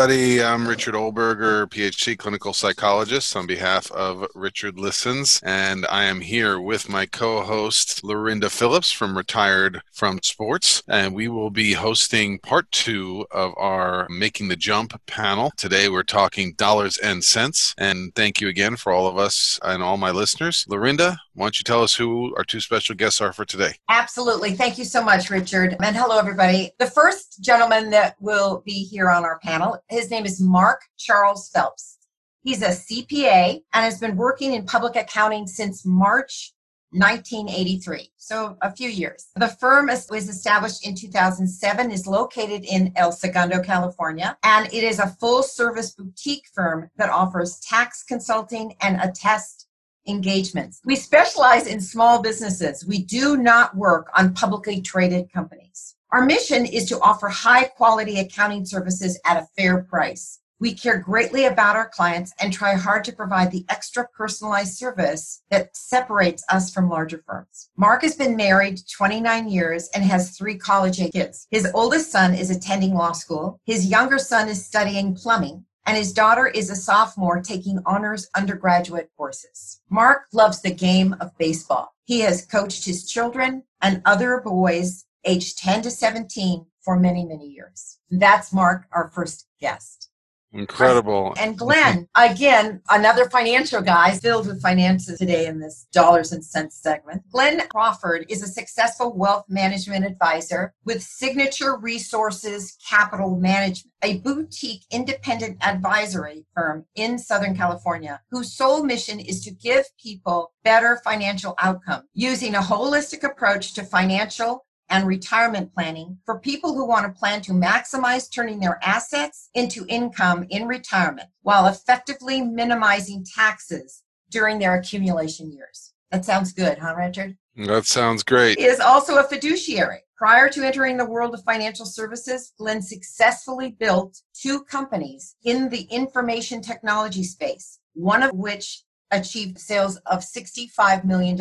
Everybody. I'm Richard Olberger, PhD clinical psychologist on behalf of Richard Listens, and I am here with my co-host Lorinda Phillips from Retired from Sports, and we will be hosting part two of our Making the Jump panel. Today, we're talking dollars and cents, and thank you again for all of us and all my listeners. Lorinda, why don't you tell us who our two special guests are for today? Absolutely. Thank you so much, Richard. And hello, everybody. The first gentleman that will be here on our panel, his name is Mark Charles Phelps. He's a CPA and has been working in public accounting since March 1983, so a few years. The firm was established in 2007, is located in El Segundo, California, and it is a full service boutique firm that offers tax consulting and attest engagements. We specialize in small businesses. We do not work on publicly traded companies. Our mission is to offer high quality accounting services at a fair price. We care greatly about our clients and try hard to provide the extra personalized service that separates us from larger firms. Mark has been married 29 years and has three college age kids. His oldest son is attending law school. His younger son is studying plumbing and his daughter is a sophomore taking honors undergraduate courses. Mark loves the game of baseball. He has coached his children and other boys aged 10 to 17 for many, many years. That's Mark, our first guest. Incredible. And Glenn, again, another financial guy filled with finances today in this dollars and cents segment. Glenn Crawford is a successful wealth management advisor with Signature Resources Capital Management, a boutique independent advisory firm in Southern California whose sole mission is to give people better financial outcome using a holistic approach to financial and retirement planning for people who want to plan to maximize turning their assets into income in retirement while effectively minimizing taxes during their accumulation years. That sounds good, huh, Richard? That sounds great. He is also a fiduciary. Prior to entering the world of financial services, Glenn successfully built two companies in the information technology space, one of which achieved sales of $65 million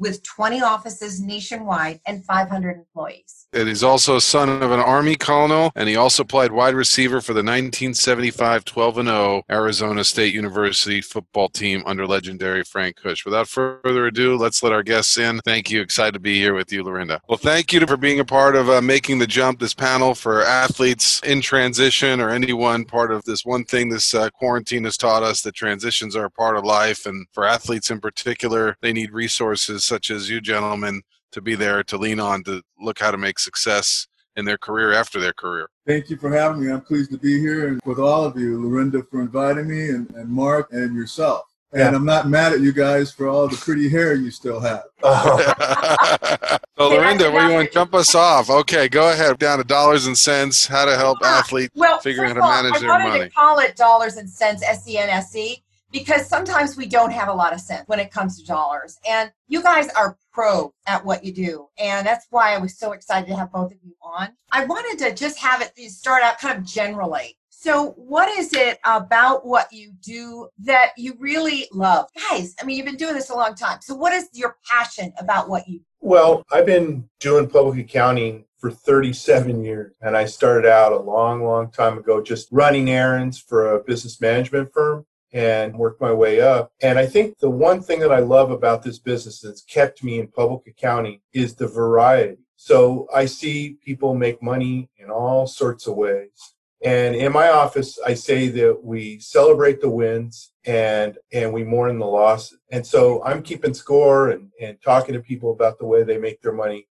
with 20 offices nationwide and 500 employees. And he's also a son of an Army colonel, and he also played wide receiver for the 1975 12 0 Arizona State University football team under legendary Frank Kush. Without further ado, let's let our guests in. Thank you. Excited to be here with you, Lorinda. Well, thank you for being a part of uh, making the jump, this panel for athletes in transition or anyone part of this one thing this uh, quarantine has taught us that transitions are a part of life. And for athletes in particular, they need resources such as you gentlemen to be there to lean on to look how to make success in their career after their career. Thank you for having me. I'm pleased to be here and with all of you, Lorinda for inviting me and, and Mark and yourself. And yeah. I'm not mad at you guys for all the pretty hair you still have. Oh. so, Lorinda, where you want to jump us off? Okay, go ahead. Down to dollars and cents, how to help ah, athletes well, figure out how to manage I their wanted money. to call it dollars and cents, S-E-N-S-E, because sometimes we don't have a lot of sense when it comes to dollars. And you guys are pro at what you do. And that's why I was so excited to have both of you on. I wanted to just have it start out kind of generally. So, what is it about what you do that you really love? Guys, I mean, you've been doing this a long time. So, what is your passion about what you do? Well, I've been doing public accounting for 37 years. And I started out a long, long time ago just running errands for a business management firm and worked my way up. And I think the one thing that I love about this business that's kept me in public accounting is the variety. So I see people make money in all sorts of ways. And in my office, I say that we celebrate the wins and and we mourn the losses. And so I'm keeping score and, and talking to people about the way they make their money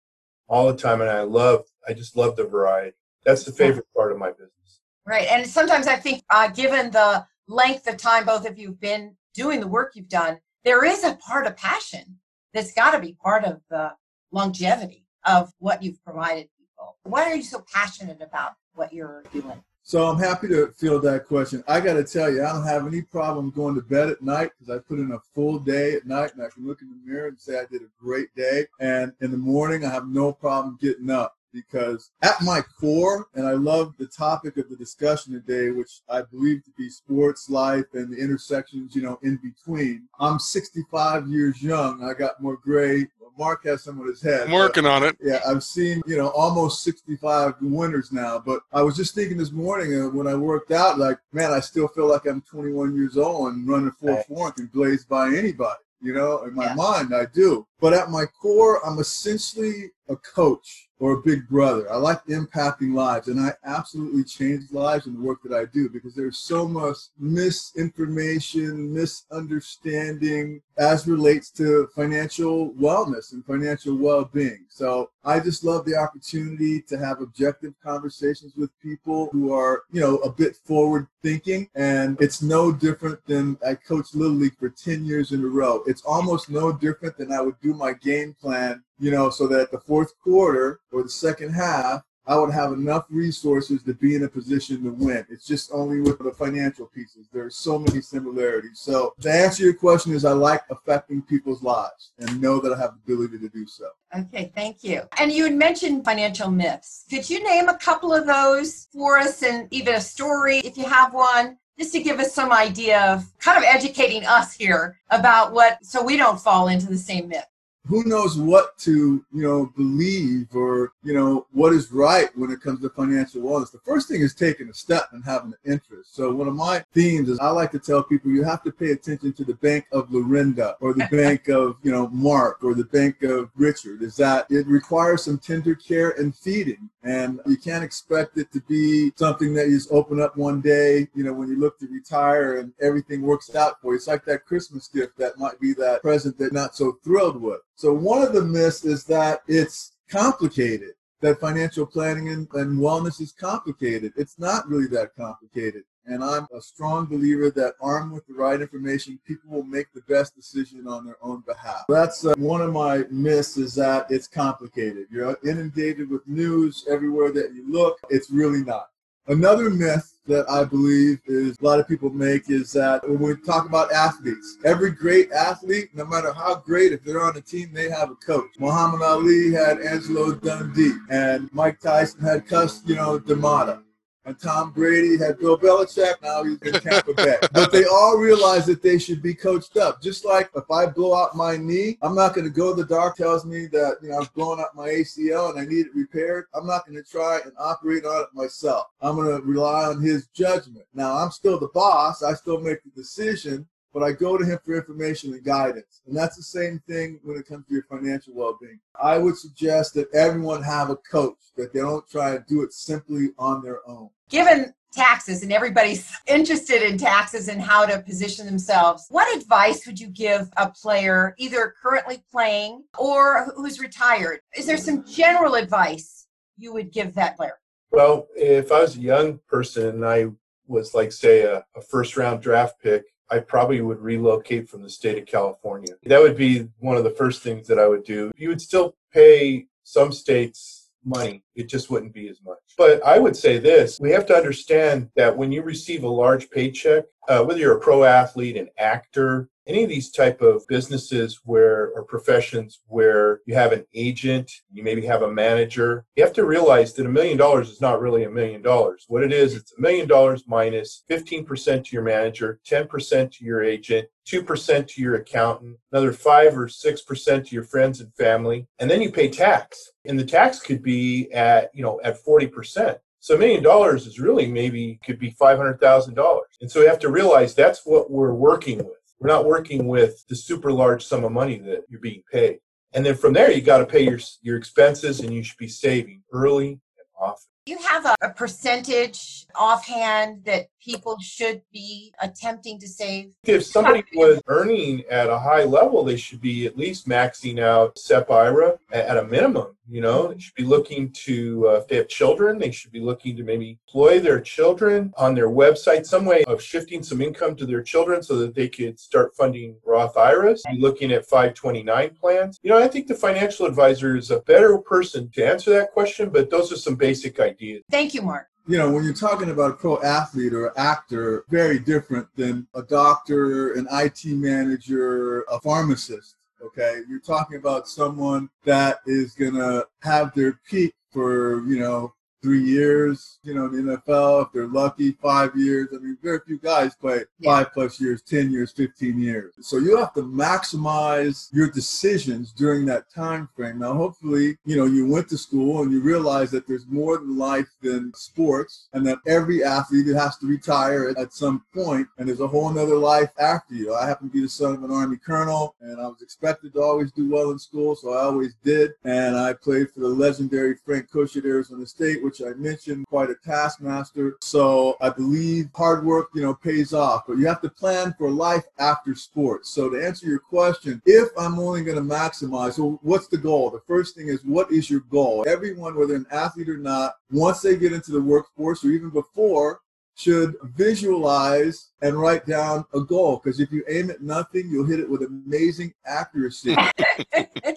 all the time. And I love, I just love the variety. That's the favorite part of my business. Right. And sometimes I think, uh, given the length of time both of you've been doing the work you've done, there is a part of passion that's got to be part of the longevity of what you've provided people. Why are you so passionate about what you're doing? So I'm happy to field that question. I got to tell you, I don't have any problem going to bed at night because I put in a full day at night and I can look in the mirror and say I did a great day. And in the morning, I have no problem getting up because at my core, and I love the topic of the discussion today, which I believe to be sports life and the intersections, you know, in between. I'm 65 years young. I got more gray. Mark has some on his head. I'm working on it. Yeah, I've seen, you know, almost 65 winners now. But I was just thinking this morning uh, when I worked out, like, man, I still feel like I'm 21 years old and running 4 right. 4 and can blaze by anybody. You know, in my yeah. mind, I do. But at my core, I'm essentially a coach or a big brother. I like impacting lives, and I absolutely change lives in the work that I do because there's so much misinformation, misunderstanding as relates to financial wellness and financial well-being. So I just love the opportunity to have objective conversations with people who are, you know, a bit forward thinking. And it's no different than I coached Little League for 10 years in a row. It's almost no different than I would do my game plan you know, so that the fourth quarter or the second half, I would have enough resources to be in a position to win. It's just only with the financial pieces. There are so many similarities. So the answer to your question is I like affecting people's lives and know that I have the ability to do so. Okay, thank you. And you had mentioned financial myths. Could you name a couple of those for us and even a story if you have one? Just to give us some idea of kind of educating us here about what, so we don't fall into the same myth who knows what to you know believe or you know what is right when it comes to financial wellness. The first thing is taking a step and having an interest. So one of my themes is i like to tell people you have to pay attention to the bank of lorinda or the bank of you know mark or the bank of richard. Is that it requires some tender care and feeding and you can't expect it to be something that you just open up one day you know when you look to retire and everything works out for you it's like that christmas gift that might be that present that not so thrilled with so one of the myths is that it's complicated, that financial planning and, and wellness is complicated. It's not really that complicated. And I'm a strong believer that armed with the right information, people will make the best decision on their own behalf. That's uh, one of my myths is that it's complicated. You're inundated with news everywhere that you look. It's really not. Another myth that I believe is a lot of people make is that when we talk about athletes, every great athlete, no matter how great, if they're on a team, they have a coach. Muhammad Ali had Angelo Dundee, and Mike Tyson had Cus, you know, D'Amato and Tom Brady had Bill Belichick. Now he's in Tampa Bay. But they all realize that they should be coached up. Just like if I blow out my knee, I'm not going to go. The doctor tells me that you know I've blown out my ACL and I need it repaired. I'm not going to try and operate on it myself. I'm going to rely on his judgment. Now I'm still the boss. I still make the decision but I go to him for information and guidance. And that's the same thing when it comes to your financial well being. I would suggest that everyone have a coach, that they don't try to do it simply on their own. Given taxes and everybody's interested in taxes and how to position themselves, what advice would you give a player either currently playing or who's retired? Is there some general advice you would give that player? Well, if I was a young person and I was like, say, a, a first round draft pick, I probably would relocate from the state of California. That would be one of the first things that I would do. You would still pay some states money. It just wouldn't be as much. But I would say this we have to understand that when you receive a large paycheck, uh, whether you're a pro athlete, an actor, any of these type of businesses where or professions where you have an agent you maybe have a manager you have to realize that a million dollars is not really a million dollars what it is it's a million dollars minus 15% to your manager 10% to your agent 2% to your accountant another 5 or 6% to your friends and family and then you pay tax and the tax could be at you know at 40% so a million dollars is really maybe could be $500,000. And so you have to realize that's what we're working with. We're not working with the super large sum of money that you're being paid. And then from there, you got to pay your, your expenses and you should be saving early and often. You have a, a percentage offhand that people should be attempting to save? If somebody was earning at a high level, they should be at least maxing out SEP IRA at a minimum. You know, they should be looking to, uh, if they have children, they should be looking to maybe employ their children on their website, some way of shifting some income to their children so that they could start funding Roth IRAs, be looking at 529 plans. You know, I think the financial advisor is a better person to answer that question, but those are some basic ideas. Thank you, Mark you know, when you're talking about a pro athlete or actor, very different than a doctor, an IT manager, a pharmacist. Okay. You're talking about someone that is going to have their peak for, you know, three years, you know, in the NFL, if they're lucky, five years. I mean, very few guys play Yeah. five plus years, 10 years, 15 years. So you have to maximize your decisions during that time frame. Now, hopefully, you know, you went to school and you realize that there's more than life than sports and that every athlete has to retire at, at some point and there's a whole nother life after you. I happen to be the son of an Army colonel and I was expected to always do well in school, so I always did. And I played for the legendary Frank Kush at Arizona State, which I mentioned, quite a taskmaster. So I believe hard work, you know, pays off, but you have to plan for life after sports. So to answer your question, if I'm only going to maximize, so what's the goal? The first thing is what is your goal? Everyone, whether an athlete or not, once they get into the workforce or even before, should visualize and write down a goal because if you aim at nothing, you'll hit it with amazing accuracy.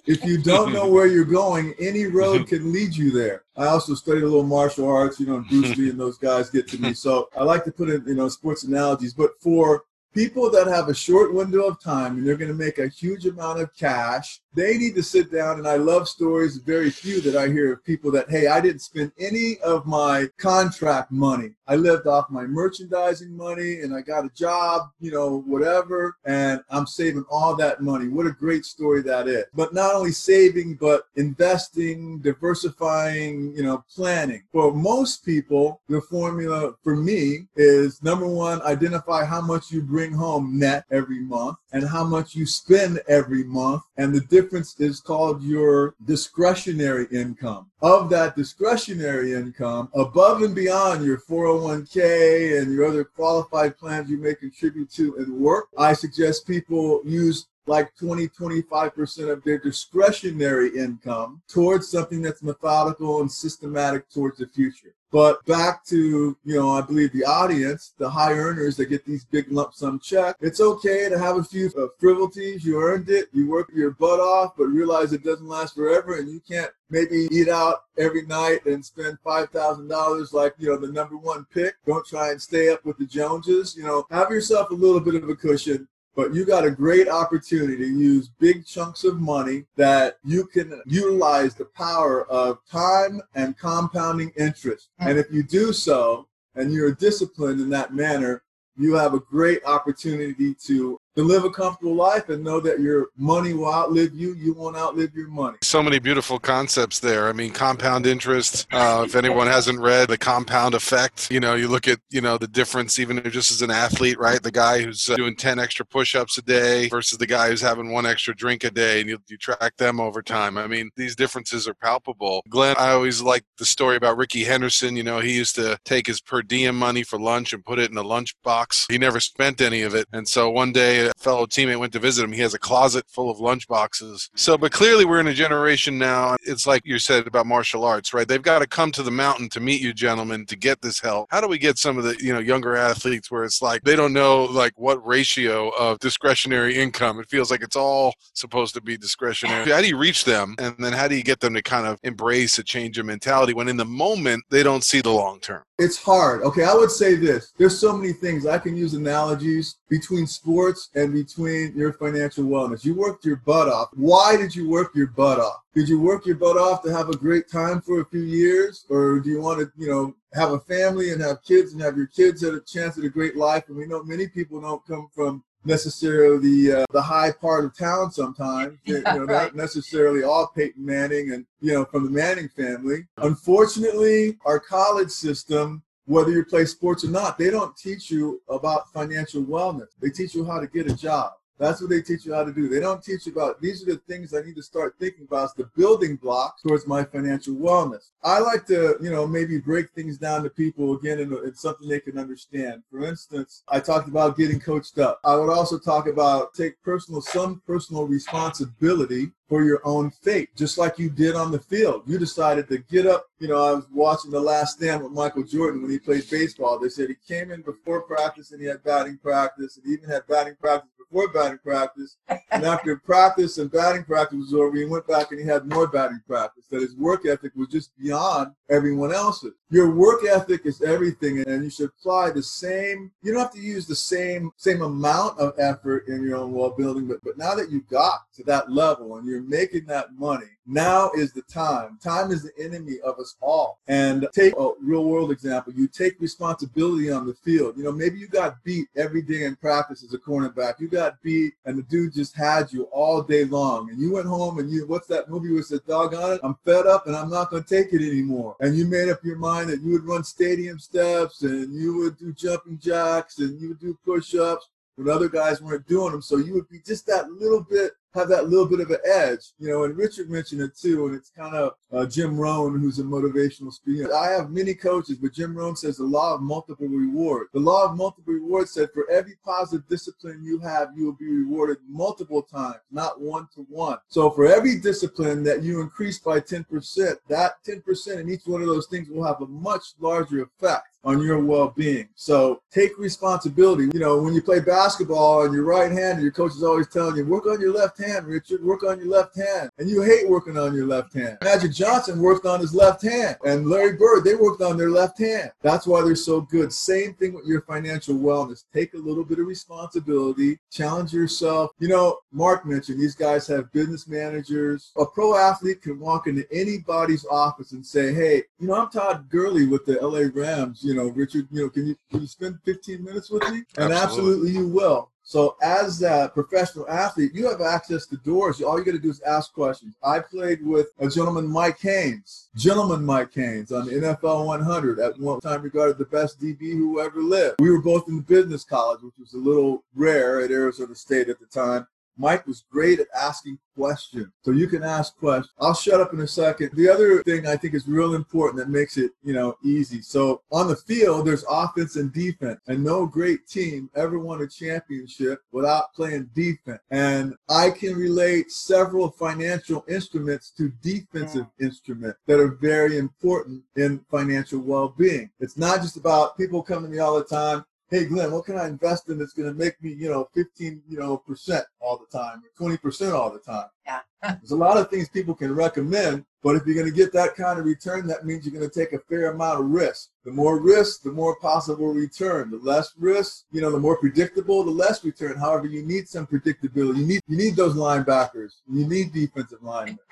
if you don't know where you're going, any road can lead you there. I also studied a little martial arts, you know, Bruce Lee and those guys get to me. So I like to put in, you know, sports analogies. But for people that have a short window of time and they're going to make a huge amount of cash, they need to sit down. And I love stories, very few that I hear of people that, hey, I didn't spend any of my contract money. I lived off my merchandising money and I got a job, you know, whatever, and I'm saving all that money. What a great story that is. But not only saving, but investing, diversifying, you know, planning. For most people, the formula for me is number one, identify how much you bring home net every month and how much you spend every month. And the difference is called your discretionary income. Of that discretionary income, above and beyond your 401k and your other qualified plans you may contribute to in work, I suggest people use like 20, 25% of their discretionary income towards something that's methodical and systematic towards the future. But back to, you know, I believe the audience, the high earners that get these big lump sum checks, it's okay to have a few uh, frivolities. You earned it. You work your butt off, but realize it doesn't last forever and you can't maybe eat out every night and spend $5,000 like, you know, the number one pick. Don't try and stay up with the Joneses. You know, have yourself a little bit of a cushion but you got a great opportunity to use big chunks of money that you can utilize the power of time and compounding interest. Mm. And if you do so, and you're disciplined in that manner, you have a great opportunity to to live a comfortable life and know that your money will outlive you. You won't outlive your money. So many beautiful concepts there. I mean, compound interest. Uh, if anyone hasn't read the compound effect, you know, you look at you know the difference even just as an athlete, right? The guy who's uh, doing ten extra push-ups a day versus the guy who's having one extra drink a day, and you, you track them over time. I mean, these differences are palpable. Glenn, I always like the story about Rickey Henderson. You know, he used to take his per diem money for lunch and put it in a lunch box. He never spent any of it, and so one day fellow teammate went to visit him. He has a closet full of lunch boxes. So, but clearly we're in a generation now. It's like you said about martial arts, right? They've got to come to the mountain to meet you, gentlemen, to get this help. How do we get some of the you know younger athletes where it's like they don't know like what ratio of discretionary income? It feels like it's all supposed to be discretionary. How do you reach them, and then how do you get them to kind of embrace a change of mentality when in the moment they don't see the long term? It's hard. Okay, I would say this. There's so many things. I can use analogies between sports and between your financial wellness. You worked your butt off. Why did you work your butt off? Did you work your butt off to have a great time for a few years? Or do you want to, you know, have a family and have kids and have your kids have a chance at a great life? And we know many people don't come from necessarily the uh, the high part of town sometimes you know right. not necessarily all Peyton Manning and you know from the Manning family unfortunately our college system whether you play sports or not they don't teach you about financial wellness they teach you how to get a job that's what they teach you how to do. They don't teach you about these are the things I need to start thinking about. It's the building blocks towards my financial wellness. I like to, you know, maybe break things down to people again in, in something they can understand. For instance, I talked about getting coached up. I would also talk about take personal some personal responsibility for your own fate, just like you did on the field. You decided to get up. You know, I was watching The Last Stand with Michael Jordan when he played baseball. They said he came in before practice and he had batting practice and he even had batting practice before batting practice. And after practice and batting practice was over, he went back and he had more batting practice. That his work ethic was just beyond everyone else's. Your work ethic is everything, and you should apply the same. You don't have to use the same same amount of effort in your own wall building, but but now that you got to that level and you're making that money, Now is the time. Time is the enemy of us all. And take a real world example. You take responsibility on the field. You know, maybe you got beat every day in practice as a cornerback. You got beat and the dude just had you all day long. And you went home and you, what's that movie was said, doggone it, I'm fed up and I'm not going to take it anymore. And you made up your mind that you would run stadium steps and you would do jumping jacks and you would do push ups when other guys weren't doing them. So you would be just that little bit have that little bit of an edge, you know. And Richard mentioned it too, and it's kind of uh, Jim Rohn, who's a motivational speaker. I have many coaches, but Jim Rohn says the law of multiple reward. The law of multiple reward said for every positive discipline you have, you will be rewarded multiple times, not one to one. So for every discipline that you increase by 10%, that 10% in each one of those things will have a much larger effect on your well-being. So take responsibility. You know, when you play basketball and you're right-handed, your coach is always telling you, work on your left hand, Richard, work on your left hand. And you hate working on your left hand. Magic Johnson worked on his left hand. And Larry Bird, they worked on their left hand. That's why they're so good. Same thing with your financial wellness. Take a little bit of responsibility, challenge yourself. You know, Mark mentioned these guys have business managers. A pro athlete can walk into anybody's office and say, hey, you know, I'm Todd Gurley with the LA Rams. You know, Richard, you know, can you can you spend 15 minutes with me? And absolutely, absolutely you will. So as a professional athlete, you have access to doors. All you got to do is ask questions. I played with a gentleman, Mike Haynes, gentleman Mike Haynes on the NFL 100 at one time regarded the best DB who ever lived. We were both in the business college, which was a little rare at Arizona State at the time. Mike was great at asking questions. So you can ask questions. I'll shut up in a second. The other thing I think is real important that makes it, you know, easy. So on the field, there's offense and defense. And no great team ever won a championship without playing defense. And I can relate several financial instruments to defensive instruments that are very important in financial well-being. It's not just about people coming to me all the time hey Glenn, what can I invest in that's going to make me, you know, 15, you know, percent all the time or 20 percent all the time? Yeah. There's a lot of things people can recommend, but if you're going to get that kind of return, that means you're going to take a fair amount of risk. The more risk, the more possible return. The less risk, you know, the more predictable, the less return. However, you need some predictability. You need you need those linebackers. You need defensive linemen.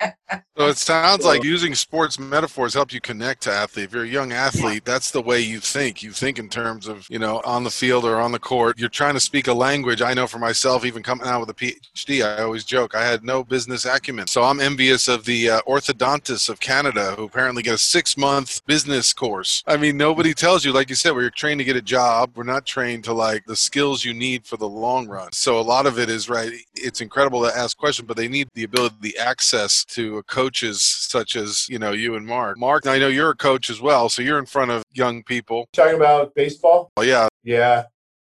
so it sounds like using sports metaphors help you connect to athlete. If you're a young athlete, yeah. that's the way you think. You think in terms of, you know, on the field or on the court. You're trying to speak a language. I know for myself, even coming out with a PhD, I always joke I had no business acumen. So I'm envious of the uh, orthodontists of Canada who apparently get a six month business course. I mean, nobody tells you, like you said, we're trained to get a job. We're not trained to like the skills you need for the long run. So a lot of it is right. It's incredible to ask questions, but they need the ability, the access to coaches such as you know you and Mark. Mark, I know you're a coach as well, so you're in front of young people. Talking about baseball? Oh yeah, yeah.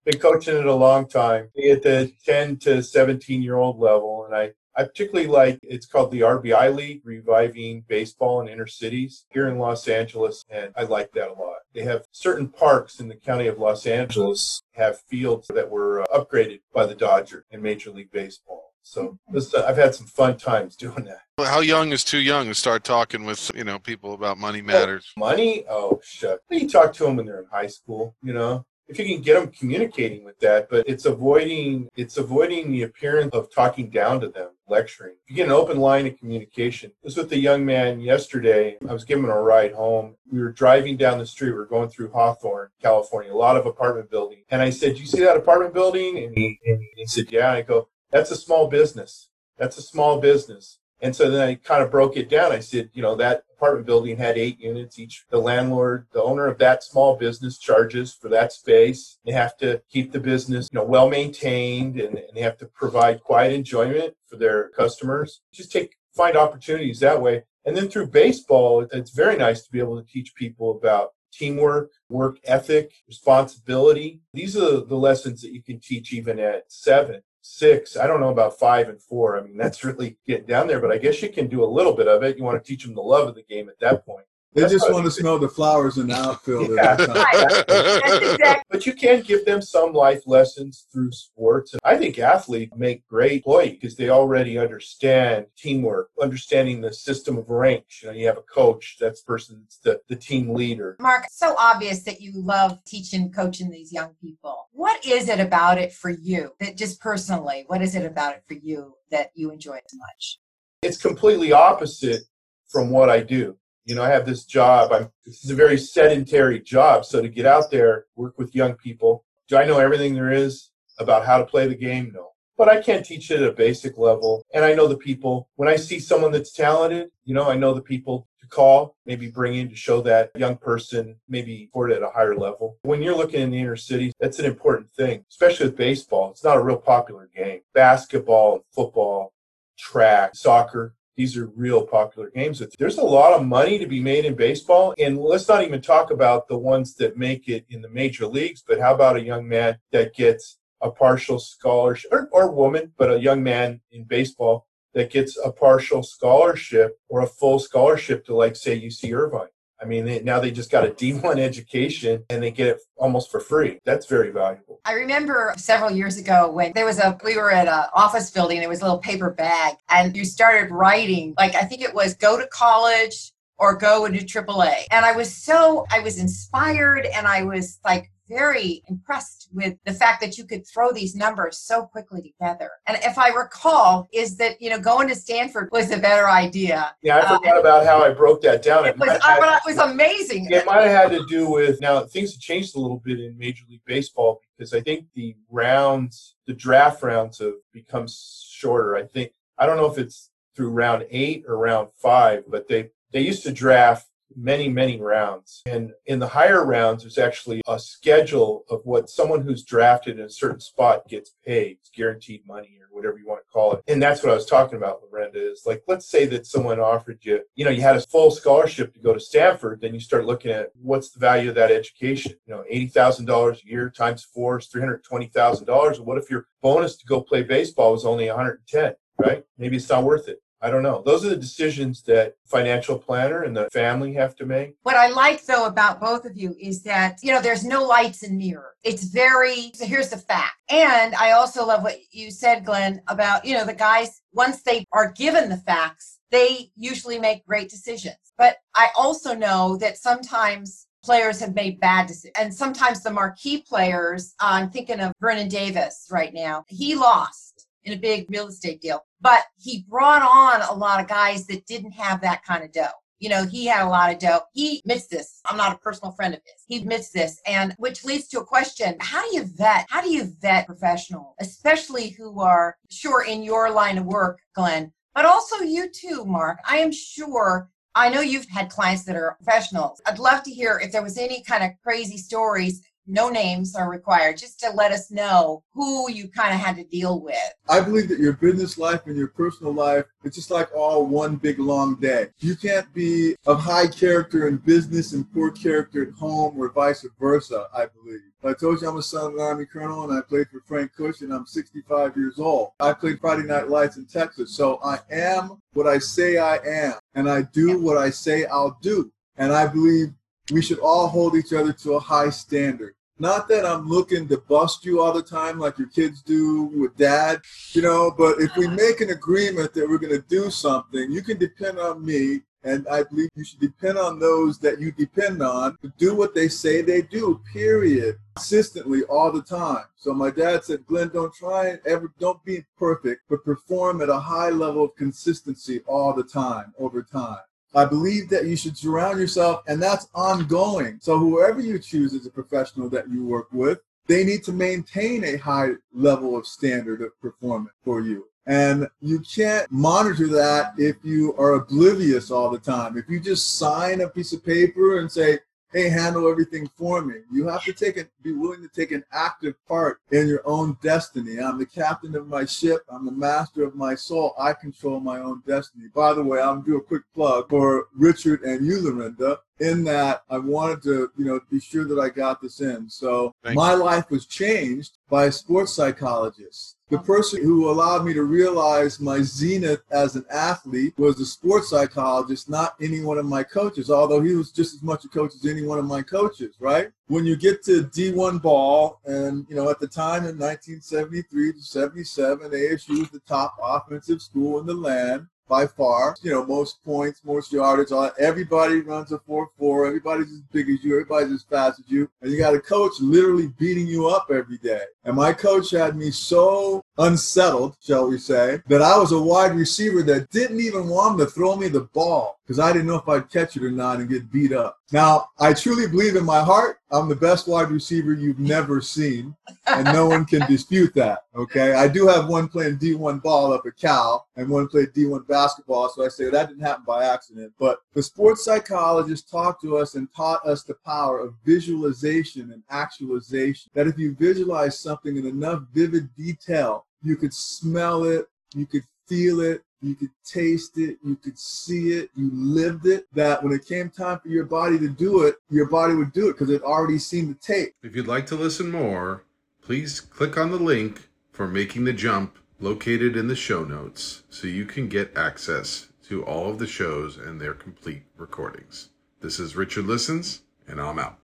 Been coaching it a long time, at the 10 to 17 year old level, and I I particularly like it's called the RBI League, Reviving Baseball in Inner Cities here in Los Angeles, and I like that a lot. They have certain parks in the county of Los Angeles have fields that were uh, upgraded by the Dodger in Major League Baseball. So this, uh, I've had some fun times doing that. How young is too young to start talking with you know people about money matters? Oh, money? Oh, shut. You talk to them when they're in high school. You know, if you can get them communicating with that but it's avoiding it's avoiding the appearance of talking down to them lecturing. If you get an open line of communication. This with a young man yesterday. I was giving him a ride home. We were driving down the street. We are going through hawthorne california a lot of apartment building. And i said you see that apartment building? And he, and he said yeah. I go that's a small business. That's a small business and so then I kind of broke it down. I said, you know, that apartment building had eight units. Each, the landlord, the owner of that small business charges for that space. They have to keep the business, you know, well maintained and, and they have to provide quiet enjoyment for their customers. Just take, find opportunities that way. And then through baseball, it's very nice to be able to teach people about teamwork, work ethic, responsibility. These are the lessons that you can teach even at seven six. I don't know about five and four. I mean, that's really getting down there, but I guess you can do a little bit of it. You want to teach them the love of the game at that point. They That's just want to smell the flowers in the outfield. Yeah. That's exactly. but you can give them some life lessons through sports. And I think athletes make great employees because they already understand teamwork, understanding the system of ranks. You know, you have a coach, that's the person that's the, the team leader. Mark, so obvious that you love teaching, coaching these young people. What is it about it for you that just personally, what is it about it for you that you enjoy so much? it's completely opposite from what I do. You know, I have this job. I'm this is a very sedentary job. So to get out there, work with young people. Do I know everything there is about how to play the game? No. But I can't teach it at a basic level. And I know the people. When I see someone that's talented, you know, I know the people to call, maybe bring in to show that young person maybe sport at a higher level. When you're looking in the inner city, that's an important thing, especially with baseball. It's not a real popular game. Basketball, football, track, soccer, these are real popular games. There's a lot of money to be made in baseball. And let's not even talk about the ones that make it in the major leagues, but how about a young man that gets a partial scholarship, or, or woman, but a young man in baseball that gets a partial scholarship or a full scholarship to, like, say, UC Irvine? I mean, they, now they just got a D1 education and they get it almost for free. That's very valuable. I remember several years ago when there was a, we were at an office building, it was a little paper bag, and you started writing, like, I think it was go to college or go into AAA. And I was so, I was inspired and I was like, very impressed with the fact that you could throw these numbers so quickly together. And if I recall, is that you know going to Stanford was a better idea. Yeah, I forgot uh, about how I broke that down. It, it was, had, it was amazing. It might have had to do with now things have changed a little bit in Major League Baseball because I think the rounds, the draft rounds have become shorter. I think I don't know if it's through round eight or round five, but they they used to draft many, many rounds. And in the higher rounds, there's actually a schedule of what someone who's drafted in a certain spot gets paid. Guaranteed money or whatever you want to call it. And that's what I was talking about, Lorinda, is like, let's say that someone offered you, you know, you had a full scholarship to go to Stanford, then you start looking at what's the value of that education? You know, $80,000 a year times four is $320,000. What if your bonus to go play baseball was only 110, right? Maybe it's not worth it. I don't know. Those are the decisions that financial planner and the family have to make. What I like though about both of you is that, you know, there's no lights and mirror. It's very so here's the fact. And I also love what you said, Glenn, about, you know, the guys once they are given the facts, they usually make great decisions. But I also know that sometimes players have made bad decisions. And sometimes the marquee players, I'm thinking of Vernon Davis right now, he lost in a big real estate deal. But he brought on a lot of guys that didn't have that kind of dough. You know, he had a lot of dough. He admits this. I'm not a personal friend of his. He admits this. And which leads to a question. How do you vet? How do you vet professionals, especially who are sure in your line of work, Glenn, but also you too, Mark? I am sure I know you've had clients that are professionals. I'd love to hear if there was any kind of crazy stories no names are required, just to let us know who you kind of had to deal with. I believe that your business life and your personal life, it's just like all one big long day. You can't be of high character in business and poor character at home or vice versa, I believe. I told you I'm a son of an Army colonel and I played for Frank Kush and I'm 65 years old. I played Friday Night Lights in Texas. So I am what I say I am and I do what I say I'll do. And I believe we should all hold each other to a high standard. Not that I'm looking to bust you all the time like your kids do with dad, you know, but if we uh-huh. make an agreement that we're going to do something, you can depend on me. And I believe you should depend on those that you depend on to do what they say they do, period, consistently all the time. So my dad said, Glenn, don't try and ever, don't be perfect, but perform at a high level of consistency all the time, over time. I believe that you should surround yourself, and that's ongoing. So, whoever you choose as a professional that you work with, they need to maintain a high level of standard of performance for you. And you can't monitor that if you are oblivious all the time. If you just sign a piece of paper and say, hey, handle everything for me. You have to take it, be willing to take an active part in your own destiny. I'm the captain of my ship. I'm the master of my soul. I control my own destiny. By the way, I'm do a quick plug for Richard and you, Lorinda in that I wanted to, you know, be sure that I got this in. So Thank my life was changed by a sports psychologist. The person who allowed me to realize my zenith as an athlete was a sports psychologist, not any one of my coaches, although he was just as much a coach as any one of my coaches, right? When you get to D1 ball, and, you know, at the time in 1973 to 77, ASU was the top offensive school in the land by far. You know, most points, most yardage. All everybody runs a four four. Everybody's as big as you. Everybody's as fast as you. And you got a coach literally beating you up every day. And my coach had me so unsettled, shall we say, that I was a wide receiver that didn't even want him to throw me the ball because I didn't know if I'd catch it or not and get beat up. Now, I truly believe in my heart I'm the best wide receiver you've never seen, and no one can dispute that. Okay. I do have one playing D1 ball up at Cal and one played D1 basketball. So I say that didn't happen by accident. But the sports psychologist talked to us and taught us the power of visualization and actualization. That if you visualize something in enough vivid detail, you could smell it, you could feel it, you could taste it, you could see it, you lived it, that when it came time for your body to do it, your body would do it because it already seen the tape. If you'd like to listen more, please click on the link for Making the Jump located in the show notes so you can get access to all of the shows and their complete recordings. This is Richard Listens, and I'm out.